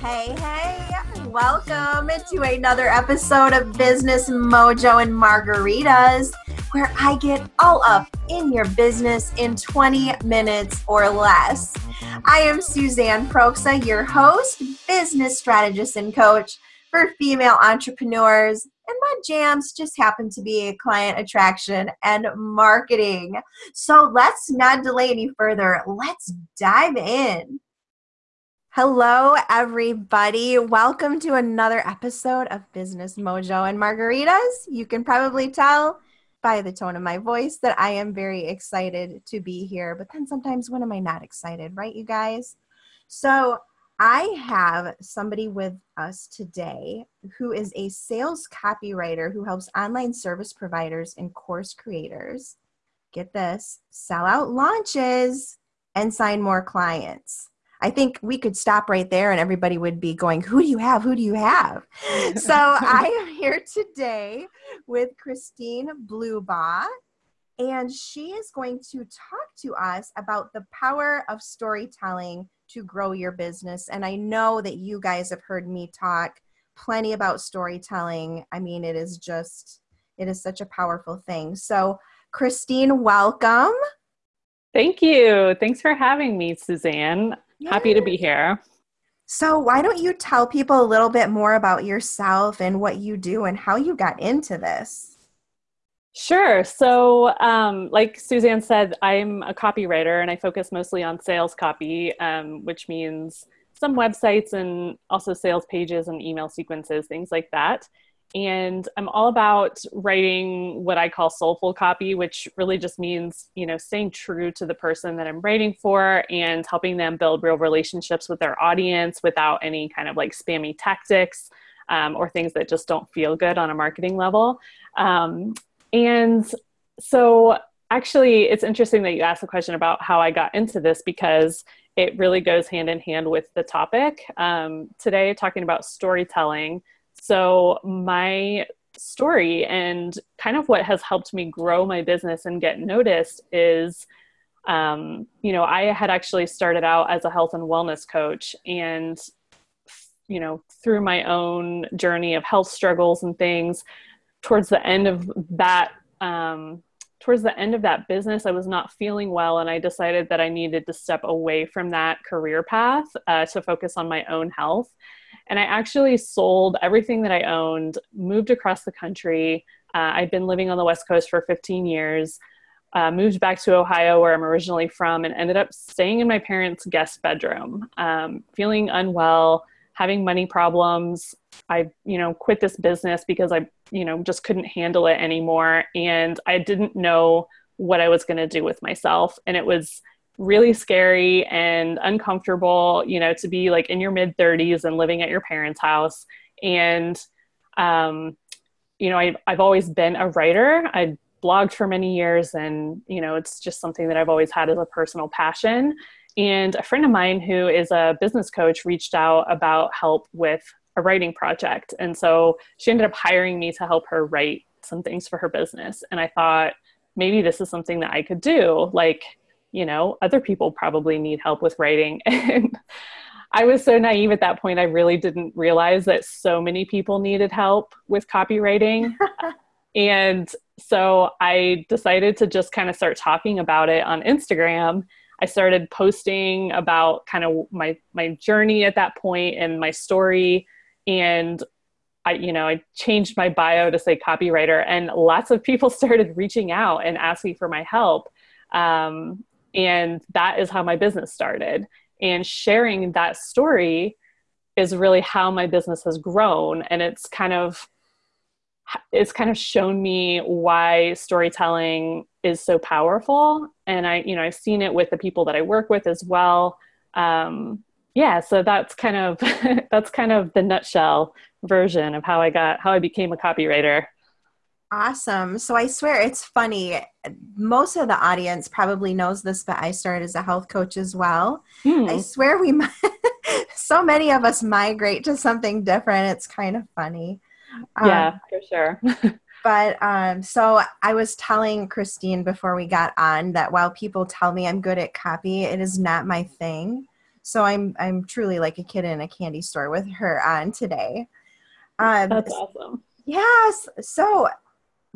Hey, hey, welcome to another episode of Business Mojo and Margaritas, where I get all up in your business in 20 minutes or less. I am Suzanne Proksa, your host, business strategist, and coach for female entrepreneurs. And my jams just happen to be client attraction and marketing. So let's not delay any further. Let's dive in. Hello, everybody. Welcome to another episode of Business Mojo and Margaritas. You can probably tell by the tone of my voice that I am very excited to be here. But then sometimes, when am I not excited, right, you guys? So, I have somebody with us today who is a sales copywriter who helps online service providers and course creators get this sell out launches and sign more clients. I think we could stop right there and everybody would be going, Who do you have? Who do you have? so I am here today with Christine Blubaugh, and she is going to talk to us about the power of storytelling to grow your business. And I know that you guys have heard me talk plenty about storytelling. I mean, it is just, it is such a powerful thing. So, Christine, welcome. Thank you. Thanks for having me, Suzanne. Happy to be here. So, why don't you tell people a little bit more about yourself and what you do and how you got into this? Sure. So, um, like Suzanne said, I'm a copywriter and I focus mostly on sales copy, um, which means some websites and also sales pages and email sequences, things like that and i'm all about writing what i call soulful copy which really just means you know staying true to the person that i'm writing for and helping them build real relationships with their audience without any kind of like spammy tactics um, or things that just don't feel good on a marketing level. Um, and so actually it's interesting that you asked the question about how i got into this because it really goes hand in hand with the topic. Um, today talking about storytelling so, my story and kind of what has helped me grow my business and get noticed is um, you know, I had actually started out as a health and wellness coach, and you know, through my own journey of health struggles and things, towards the end of that, um, towards the end of that business, I was not feeling well, and I decided that I needed to step away from that career path uh, to focus on my own health. And I actually sold everything that I owned, moved across the country. Uh, I'd been living on the West Coast for 15 years, uh, moved back to Ohio, where I'm originally from, and ended up staying in my parents' guest bedroom, um, feeling unwell, having money problems. I, you know, quit this business because I, you know, just couldn't handle it anymore. And I didn't know what I was going to do with myself. And it was really scary and uncomfortable, you know, to be like in your mid 30s and living at your parents' house. And, um, you know, I've, I've always been a writer. I blogged for many years and, you know, it's just something that I've always had as a personal passion. And a friend of mine who is a business coach reached out about help with a writing project. And so she ended up hiring me to help her write some things for her business. And I thought, maybe this is something that I could do. Like, you know, other people probably need help with writing. And I was so naive at that point, I really didn't realize that so many people needed help with copywriting. and so I decided to just kind of start talking about it on Instagram. I started posting about kind of my my journey at that point and my story and I you know I changed my bio to say copywriter and lots of people started reaching out and asking for my help um, and that is how my business started. And sharing that story is really how my business has grown. And it's kind of it's kind of shown me why storytelling is so powerful and i you know i've seen it with the people that i work with as well um, yeah so that's kind of that's kind of the nutshell version of how i got how i became a copywriter Awesome. So I swear it's funny. Most of the audience probably knows this, but I started as a health coach as well. Hmm. I swear we, so many of us migrate to something different. It's kind of funny. Yeah, um, for sure. but um, so I was telling Christine before we got on that while people tell me I'm good at copy, it is not my thing. So I'm I'm truly like a kid in a candy store with her on today. Um, That's awesome. Yes. So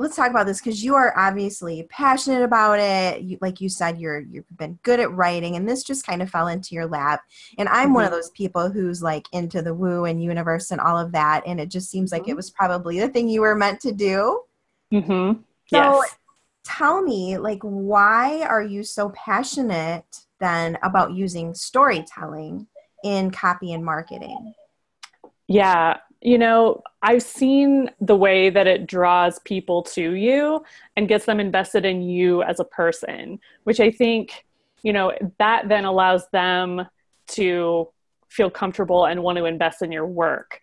let's talk about this because you are obviously passionate about it. You, like you said, you're you've been good at writing, and this just kind of fell into your lap. And I'm mm-hmm. one of mm-hmm. those people who's like into the woo and universe and all of that, and it just seems mm-hmm. like it mm-hmm. was probably the thing you were meant to do. Mm-hmm. So yes. tell me, like, why are you so passionate then about using storytelling in copy and marketing? Yeah, you know, I've seen the way that it draws people to you and gets them invested in you as a person, which I think, you know, that then allows them to feel comfortable and want to invest in your work.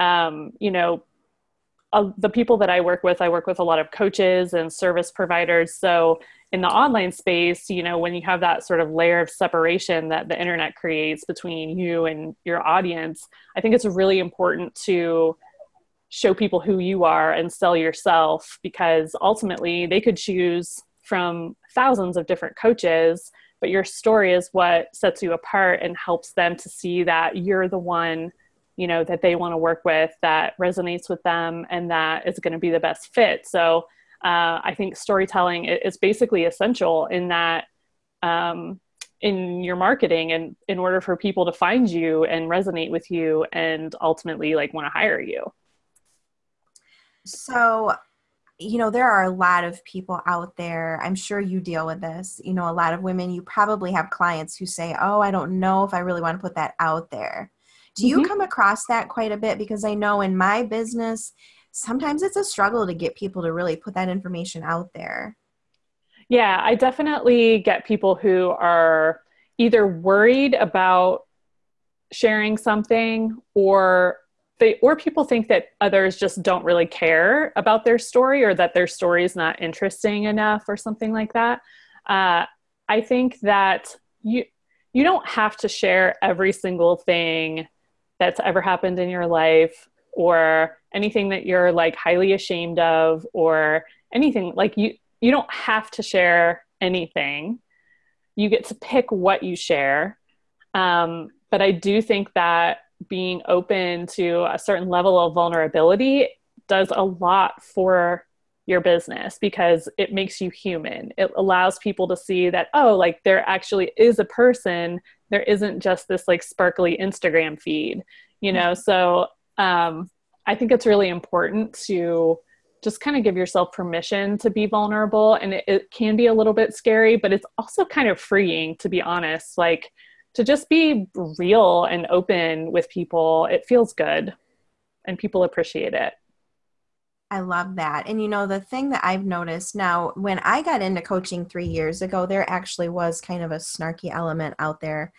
Um, you know, uh, the people that I work with, I work with a lot of coaches and service providers. So in the online space, you know, when you have that sort of layer of separation that the internet creates between you and your audience, I think it's really important to show people who you are and sell yourself because ultimately they could choose from thousands of different coaches, but your story is what sets you apart and helps them to see that you're the one you know that they want to work with that resonates with them and that is going to be the best fit. So uh, i think storytelling is basically essential in that um, in your marketing and in order for people to find you and resonate with you and ultimately like want to hire you so you know there are a lot of people out there i'm sure you deal with this you know a lot of women you probably have clients who say oh i don't know if i really want to put that out there do you mm-hmm. come across that quite a bit? Because I know in my business, sometimes it's a struggle to get people to really put that information out there. Yeah, I definitely get people who are either worried about sharing something or they or people think that others just don't really care about their story or that their story is not interesting enough or something like that. Uh, I think that you you don't have to share every single thing that's ever happened in your life or anything that you're like highly ashamed of or anything like you you don't have to share anything you get to pick what you share um, but i do think that being open to a certain level of vulnerability does a lot for your business because it makes you human. It allows people to see that, oh, like there actually is a person there isn't just this like sparkly Instagram feed, you know? So um, I think it's really important to just kind of give yourself permission to be vulnerable. And it, it can be a little bit scary, but it's also kind of freeing, to be honest. Like, to just be real and open with people, it feels good and people appreciate it. I love that. And you know, the thing that I've noticed now, when I got into coaching three years ago, there actually was kind of a snarky element out there.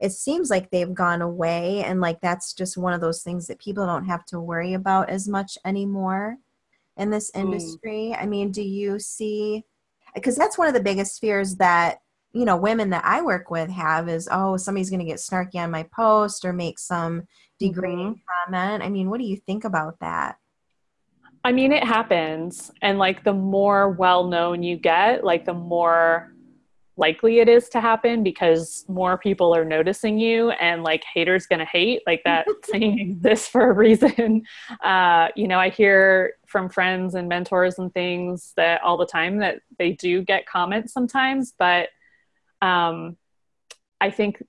It seems like they've gone away, and like that's just one of those things that people don't have to worry about as much anymore in this hmm. industry. Mm. I mean, do you see? Because that's one of the biggest fears that you know women that I work with have is oh somebody's going to get snarky on my post or make some degrading mm-hmm. comment. I mean, what do you think about that? I mean, it happens. And like the more well known you get, like the more likely it is to happen because more people are noticing you and like haters gonna hate like that saying exists for a reason. Uh, you know i hear from friends and mentors and things that all the time that they do get comments sometimes but um, i think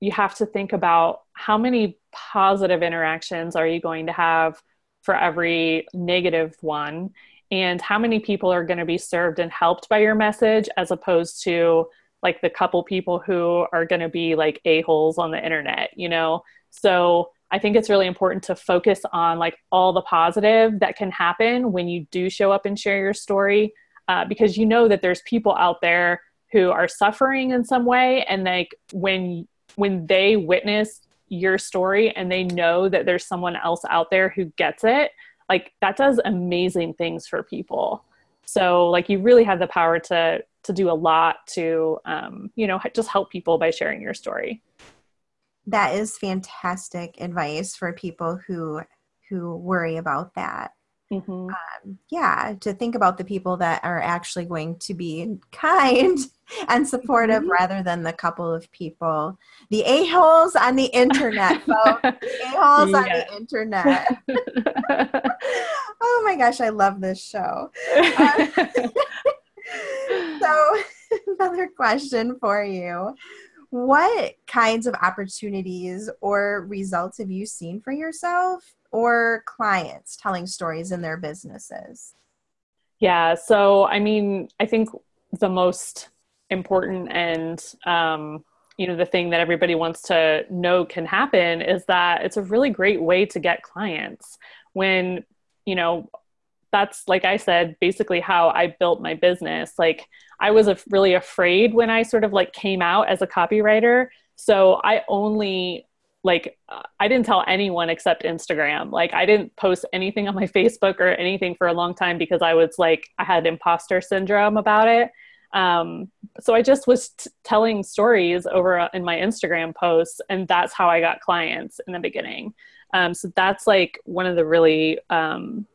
you have to think about how many positive interactions are you going to have for every negative one and how many people are going to be served and helped by your message as opposed to like the couple people who are going to be like a-holes on the internet you know? So i think it's really important to focus on like all the positive that can happen when you do show up and share your story uh, because you know that there's people out there who are suffering in some way and like when when they witness your story and they know that there's someone else out there who gets it like that does amazing things for people. So like you really have the power to to do a lot to um, you know just help people by sharing your story. That is fantastic advice for people who who worry about that mm-hmm. um, yeah to think about the people that are actually going to be kind and supportive mm-hmm. rather than the couple of people. The a-holes on the internet folks. A-holes on the internet. Oh my gosh i love this show. Uh, so another question for you. What kinds of opportunities or results have you seen for yourself or clients telling stories in their businesses? Yeah, so I mean, I think the most important and um, you know the thing that everybody wants to know can happen is that it's a really great way to get clients. When you know that's like i said basically how i built my business. Like i was really afraid when i sort of like came out as a copywriter. So i only like i didn't tell anyone except instagram. Like i didn't post anything on my facebook or anything for a long time because i was like i had imposter syndrome about it. Um, so i just was t- telling stories over uh, in my instagram posts and that's how i got clients in the beginning. Um, so that's like one of the really um,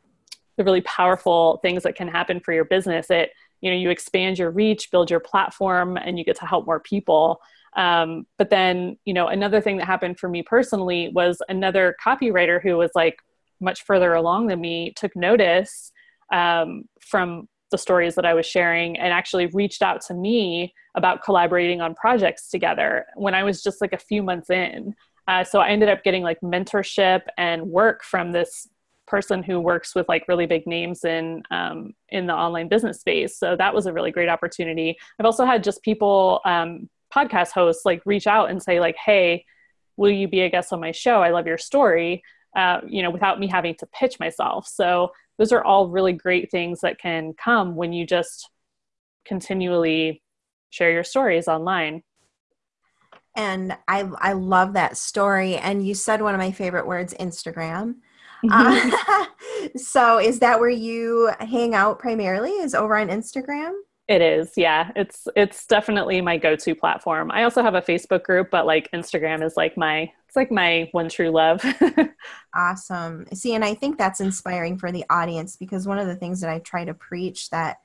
the really powerful things that can happen for your business. It you know you expand your reach build your platform and you get to help more people um, but then you know another thing that happened for me personally was another copywriter who was like much further along than me took notice um, from the stories that i was sharing and actually reached out to me about collaborating on projects together when i was just like a few months in uh, so i ended up getting like mentorship and work from this person who works with like really big names in um, in the online business space. So that was a really great opportunity. I've also had just people, um, podcast hosts, like reach out and say like, "Hey, will you be a guest on my show? I love your story." Uh, you know, without me having to pitch myself. So those are all really great things that can come when you just continually share your stories online and I I love that story. And you said one of my favorite words, Instagram. Uh, so is that where you hang out primarily? Is over on Instagram? It is, yeah. It's it's definitely my go-to platform. I also have a Facebook group, but like Instagram is like my it's like my one true love. awesome. See, and I think that's inspiring for the audience because one of the things that I try to preach that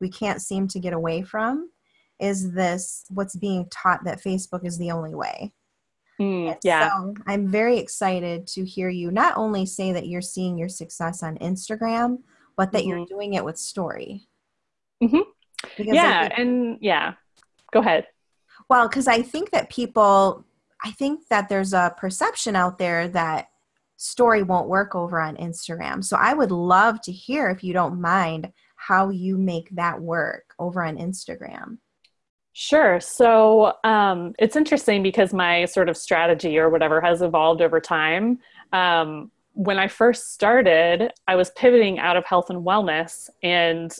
we can't seem to get away from is this what's being taught that Facebook is the only way. Mm, yeah. So I'm very excited to hear you not only say that you're seeing your success on Instagram, but that mm-hmm. you're doing it with story. Mm-hmm. Yeah. Think, and yeah, go ahead. Well, because I think that people, I think that there's a perception out there that story won't work over on Instagram. So I would love to hear, if you don't mind, how you make that work over on Instagram. Sure. So um, it's interesting because my sort of strategy or whatever has evolved over time. Um, when I first started, I was pivoting out of health and wellness. And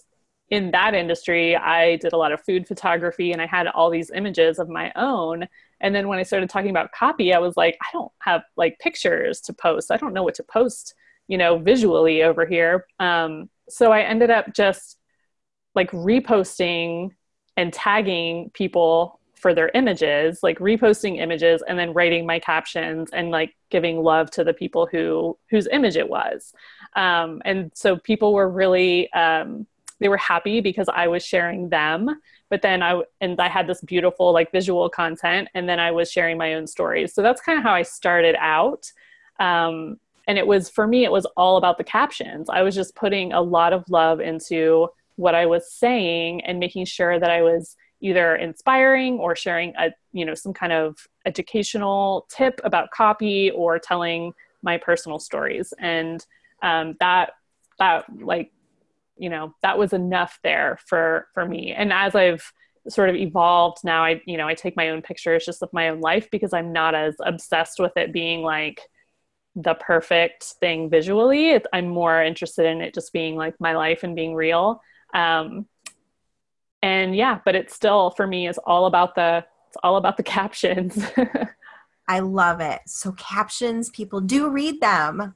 in that industry, I did a lot of food photography and I had all these images of my own. And then when I started talking about copy, I was like, I don't have like pictures to post. I don't know what to post, you know, visually over here. Um, so I ended up just like reposting and tagging people for their images, like reposting images and then writing my captions and like giving love to the people who whose image it was. Um, and so people were really um, they were happy because I was sharing them. But then I and I had this beautiful like visual content, and then I was sharing my own stories. So that's kind of how I started out. Um, and it was for me, it was all about the captions. I was just putting a lot of love into what I was saying and making sure that I was either inspiring or sharing a you know some kind of educational tip about copy or telling my personal stories and um, that that like you know that was enough there for for me and as i've sort of evolved now i you know i take my own pictures just of my own life because i'm not as obsessed with it being like the perfect thing visually i'm more interested in it just being like my life and being real um, and yeah, but it's still for me is all about the it's all about the captions. I love it. So captions, people do read them.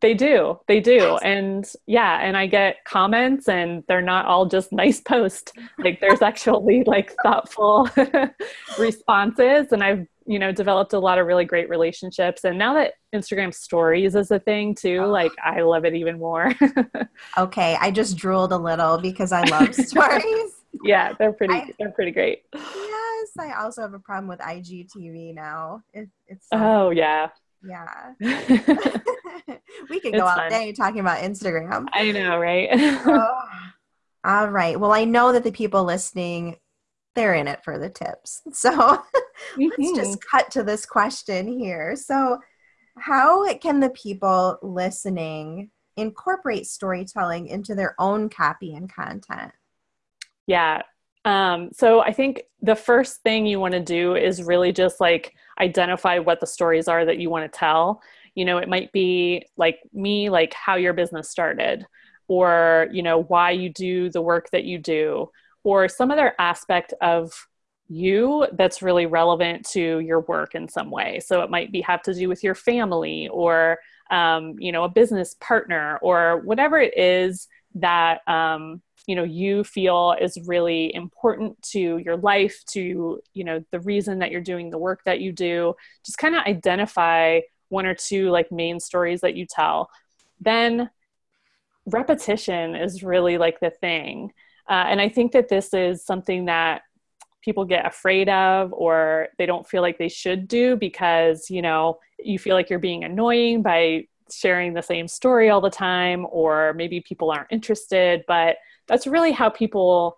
They do. They do. And yeah, and I get comments and they're not all just nice posts. Like there's actually like thoughtful responses and I've, you know, developed a lot of really great relationships. And now that Instagram stories is a thing too, oh. like I love it even more. okay, I just drooled a little because I love stories. yeah, they're pretty I, they're pretty great. Yes, I also have a problem with IGTV now. It, it's Oh, yeah. Yeah. we could go all fun. day talking about Instagram. I know, right? oh. All right. Well, I know that the people listening, they're in it for the tips. So mm-hmm. let's just cut to this question here. So, how can the people listening incorporate storytelling into their own copy and content? Yeah. Um, so I think the first thing you want to do is really just like identify what the stories are that you want to tell. You know it might be like me like how your business started or you know why you do the work that you do or some other aspect of you that's really relevant to your work in some way. So it might be have to do with your family or um, you know a business partner or whatever it is that um, you know you feel is really important to your life to you know the reason that you're doing the work that you do just kind of identify one or two like main stories that you tell. Then repetition is really like the thing. Uh, and i think that this is something that people get afraid of or they don't feel like they should do because you know you feel like you're being annoying by sharing the same story all the time or maybe people aren't interested but that's really how people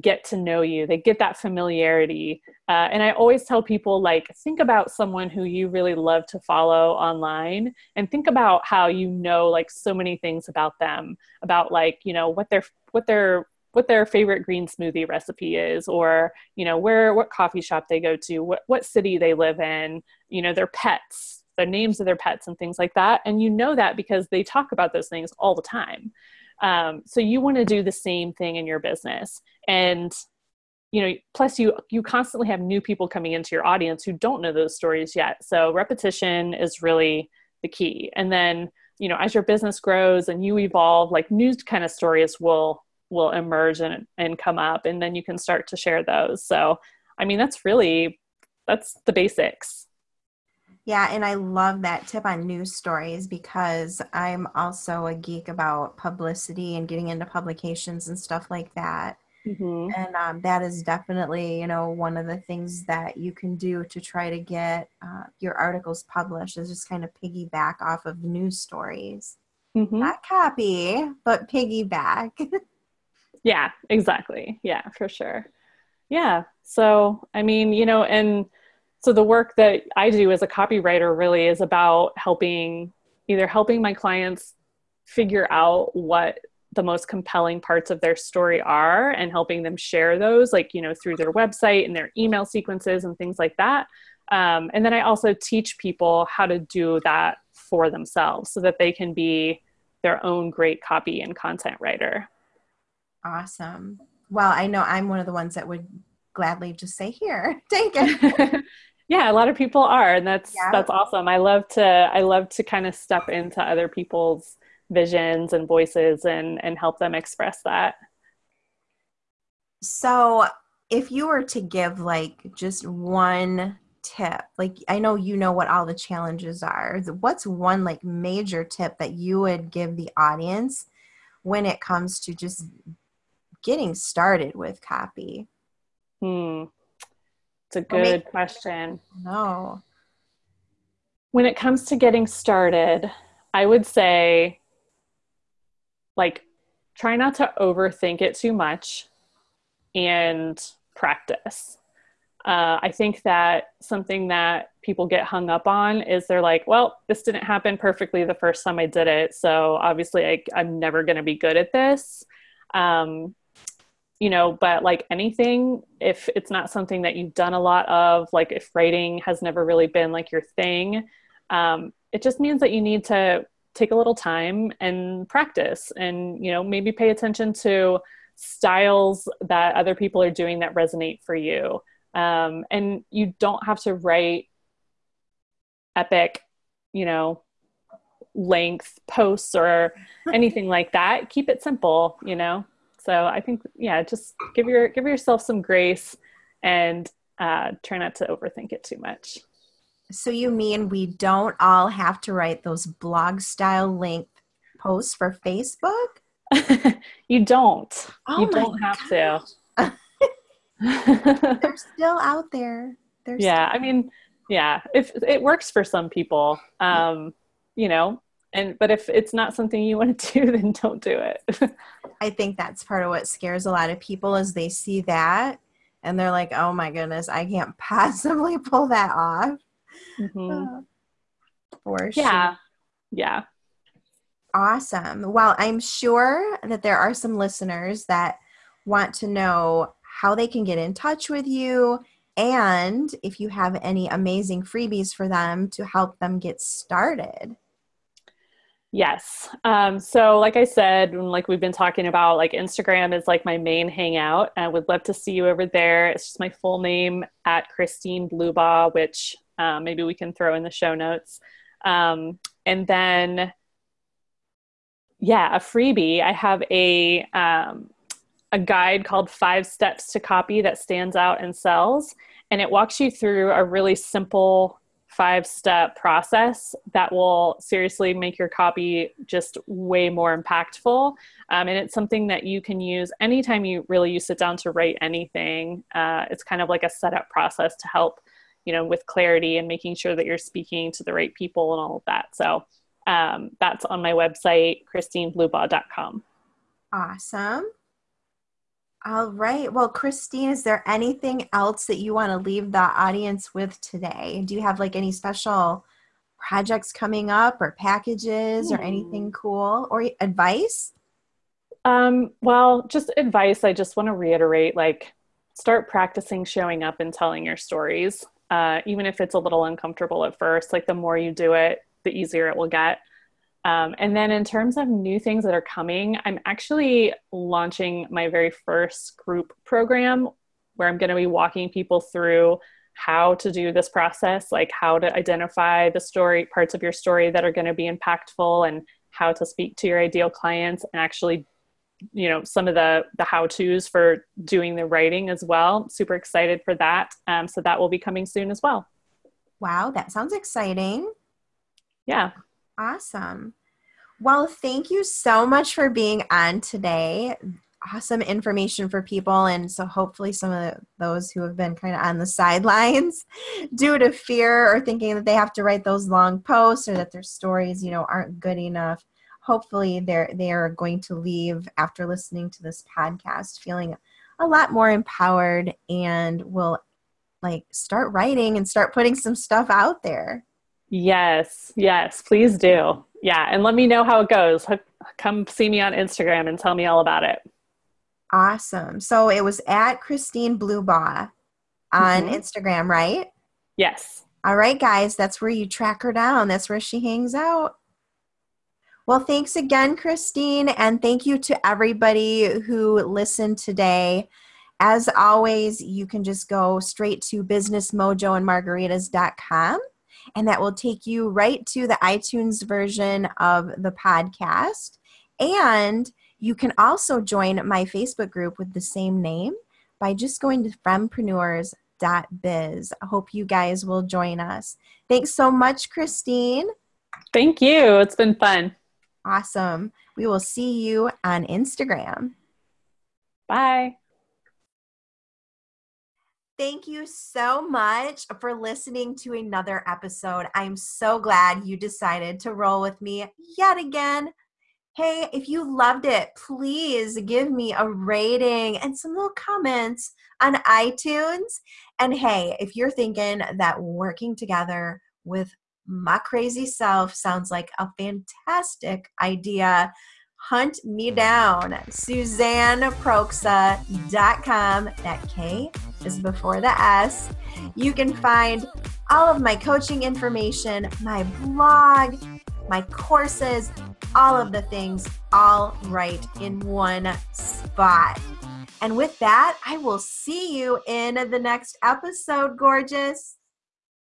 get to know you. They get that familiarity. Uh, and i always tell people like think about someone who you really love to follow online and think about how you know like so many things about them about like you know what their what their what their favorite green smoothie recipe is or you know where what coffee shop they go to what, what city they live in you know their pets the names of their pets and things like that. And you know that because they talk about those things all the time um, so you want to do the same thing in your business. And you know plus you you constantly have new people coming into your audience who don't know those stories yet. So repetition is really the key. And then you know as your business grows and you evolve like new kind of stories will will emerge and, and come up and then you can start to share those. So i mean that's really that's the basics yeah, and I love that tip on news stories because I'm also a geek about publicity and getting into publications and stuff like that. Mm-hmm. And um, that is definitely, you know, one of the things that you can do to try to get uh, your articles published is just kind of piggyback off of news stories. Mm-hmm. Not copy, but piggyback. yeah, exactly. Yeah, for sure. Yeah. So, I mean, you know, and so the work that I do as a copywriter really is about helping either helping my clients figure out what the most compelling parts of their story are and helping them share those like you know through their website and their email sequences and things like that. Um, and then i also teach people how to do that for themselves so that they can be their own great copy and content writer. Awesome. Well i know i'm one of the ones that would gladly just say here take it. Yeah a lot of people are and that's yeah. that's awesome. I love to i love to kind of step into other people's visions and voices and and help them express that. So if you were to give like just one tip like i know you know what all the challenges are. What's one like major tip that you would give the audience when it comes to just getting started with copy hmm it's a good question. No. When it comes to getting started, I would say like try not to overthink it too much and practice. Uh, I think that something that people get hung up on is they're like, well, this didn't happen perfectly the first time I did it. So obviously, I, am never going to be good at this. Um, you know, but like anything, if it's not something that you've done a lot of, like if writing has never really been like your thing, um, it just means that you need to take a little time and practice and, you know, maybe pay attention to styles that other people are doing that resonate for you. Um, and you don't have to write epic, you know, length posts or anything like that. Keep it simple, you know. So I think yeah, just give your give yourself some grace and uh, try not to overthink it too much. So you mean we don't all have to write those blog style length posts for Facebook? you don't. Oh you don't have gosh. to. They're still out there. They're yeah, still- I mean, yeah, if it works for some people, um, you know, and but if it's not something you want to do, then don't do it. I think that's part of what scares a lot of people is they see that and they're like, "Oh my goodness, I can't possibly pull that off." Mm-hmm. Uh, for sure. Yeah. Yeah. Awesome. Well, I'm sure that there are some listeners that want to know how they can get in touch with you and if you have any amazing freebies for them to help them get started. Yes. Um, so, like I said, like we've been talking about, like Instagram is like my main hangout. I would love to see you over there. It's just my full name at Christine Blubaugh, which um, maybe we can throw in the show notes. Um, and then yeah, a freebie. I have a um, a guide called Five Steps to Copy that stands out and sells, and it walks you through a really simple five step process that will seriously make your copy just way more impactful. Um, and it's something that you can use anytime you really you sit down to write anything. Uh, it's kind of like a setup process to help, you know, with clarity and making sure that you're speaking to the right people and all of that. So um, that's on my website, christineblubaugh.com. Awesome. All right. Well, Christine, is there anything else that you want to leave the audience with today? Do you have like any special projects coming up or packages or anything hmm. cool or advice? Um, well, just advice. I just want to reiterate like, start practicing showing up and telling your stories. Uh, even if it's a little uncomfortable at first, like the more you do it, the easier it will get. Um, and then in terms of new things that are coming, I'm actually launching my very first group program where I'm going to be walking people through how to do this process, like how to identify the story parts of your story that are going to be impactful and how to speak to your ideal clients and actually you know some of the the how to's for doing the writing as well. Super excited for that. Um, so that will be coming soon as well. Wow that sounds exciting. Yeah. Awesome. Well, thank you so much for being on today. Awesome information for people. And so, hopefully, some of those who have been kind of on the sidelines due to fear or thinking that they have to write those long posts or that their stories, you know, aren't good enough. Hopefully, they're they are going to leave after listening to this podcast feeling a lot more empowered and will like start writing and start putting some stuff out there. Yes, yes, please do. Yeah, and let me know how it goes. Come see me on Instagram and tell me all about it. Awesome. So it was at Christine Blubaugh on mm-hmm. Instagram, right? Yes. All right, guys, that's where you track her down. That's where she hangs out. Well, thanks again, Christine, and thank you to everybody who listened today. As always, you can just go straight to businessmojoandmargaritas.com and that will take you right to the iTunes version of the podcast. And you can also join my Facebook group with the same name by just going to frempreneurs.biz. I hope you guys will join us. Thanks so much, Christine. Thank you. It's been fun. Awesome. We will see you on Instagram. Bye. Thank you so much for listening to another episode. I'm so glad you decided to roll with me yet again. Hey, if you loved it, please give me a rating and some little comments on iTunes. And hey, if you're thinking that working together with my crazy self sounds like a fantastic idea, hunt me mm. down. SuzanneProksa.com. That K is before the S. You can mm. find all of my coaching information, my blog, my courses, all of the things, all right in one spot. And with that, I will see you in the next episode, gorgeous.